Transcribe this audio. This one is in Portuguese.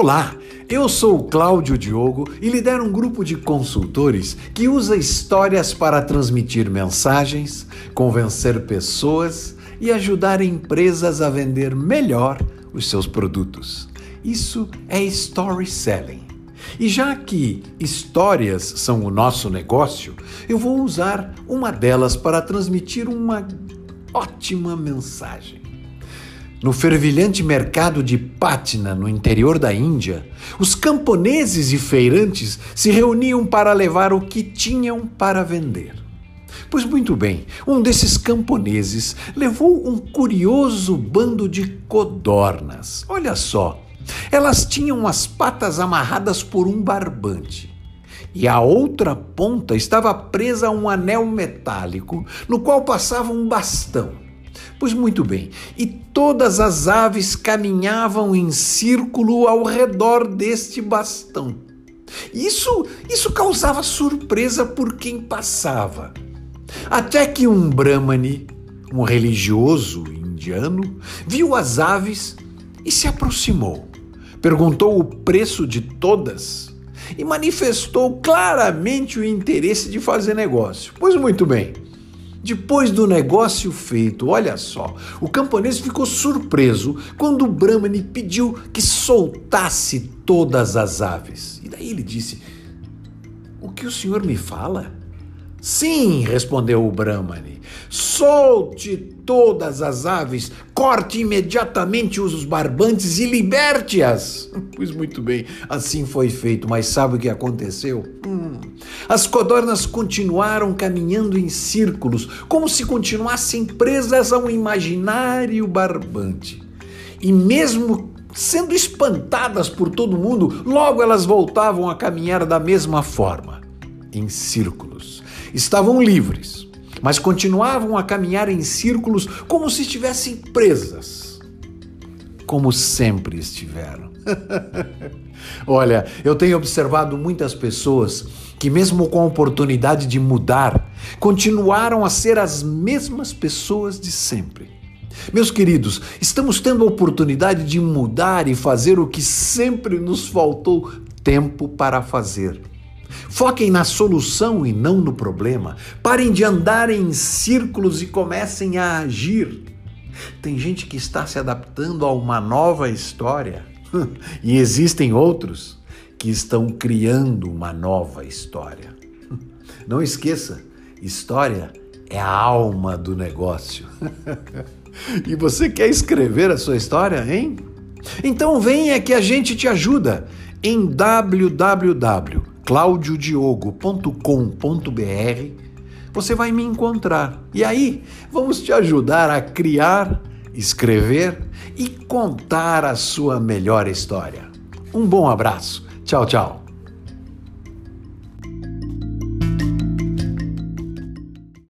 Olá, eu sou o Cláudio Diogo e lidero um grupo de consultores que usa histórias para transmitir mensagens, convencer pessoas e ajudar empresas a vender melhor os seus produtos. Isso é story selling. E já que histórias são o nosso negócio, eu vou usar uma delas para transmitir uma ótima mensagem. No fervilhante mercado de Patna, no interior da Índia, os camponeses e feirantes se reuniam para levar o que tinham para vender. Pois muito bem, um desses camponeses levou um curioso bando de codornas. Olha só, elas tinham as patas amarradas por um barbante. E a outra ponta estava presa a um anel metálico, no qual passava um bastão. Pois muito bem, e todas as aves caminhavam em círculo ao redor deste bastão. Isso, isso causava surpresa por quem passava. Até que um Brahmani, um religioso indiano, viu as aves e se aproximou. Perguntou o preço de todas e manifestou claramente o interesse de fazer negócio. Pois muito bem. Depois do negócio feito, olha só, o camponês ficou surpreso quando o Brahmani pediu que soltasse todas as aves. E daí ele disse: O que o senhor me fala? Sim, respondeu o Brahmani. Solte todas as aves, corte imediatamente os barbantes e liberte-as. Pois muito bem, assim foi feito, mas sabe o que aconteceu? Hum. As codornas continuaram caminhando em círculos, como se continuassem presas a um imaginário barbante. E mesmo sendo espantadas por todo mundo, logo elas voltavam a caminhar da mesma forma, em círculos estavam livres, mas continuavam a caminhar em círculos como se estivessem presas, como sempre estiveram. Olha, eu tenho observado muitas pessoas que, mesmo com a oportunidade de mudar, continuaram a ser as mesmas pessoas de sempre. Meus queridos, estamos tendo a oportunidade de mudar e fazer o que sempre nos faltou tempo para fazer. Foquem na solução e não no problema. Parem de andar em círculos e comecem a agir. Tem gente que está se adaptando a uma nova história e existem outros que estão criando uma nova história. Não esqueça, história é a alma do negócio. e você quer escrever a sua história, hein? Então venha que a gente te ajuda em www claudiodiogo.com.br, você vai me encontrar. E aí, vamos te ajudar a criar, escrever e contar a sua melhor história. Um bom abraço. Tchau, tchau.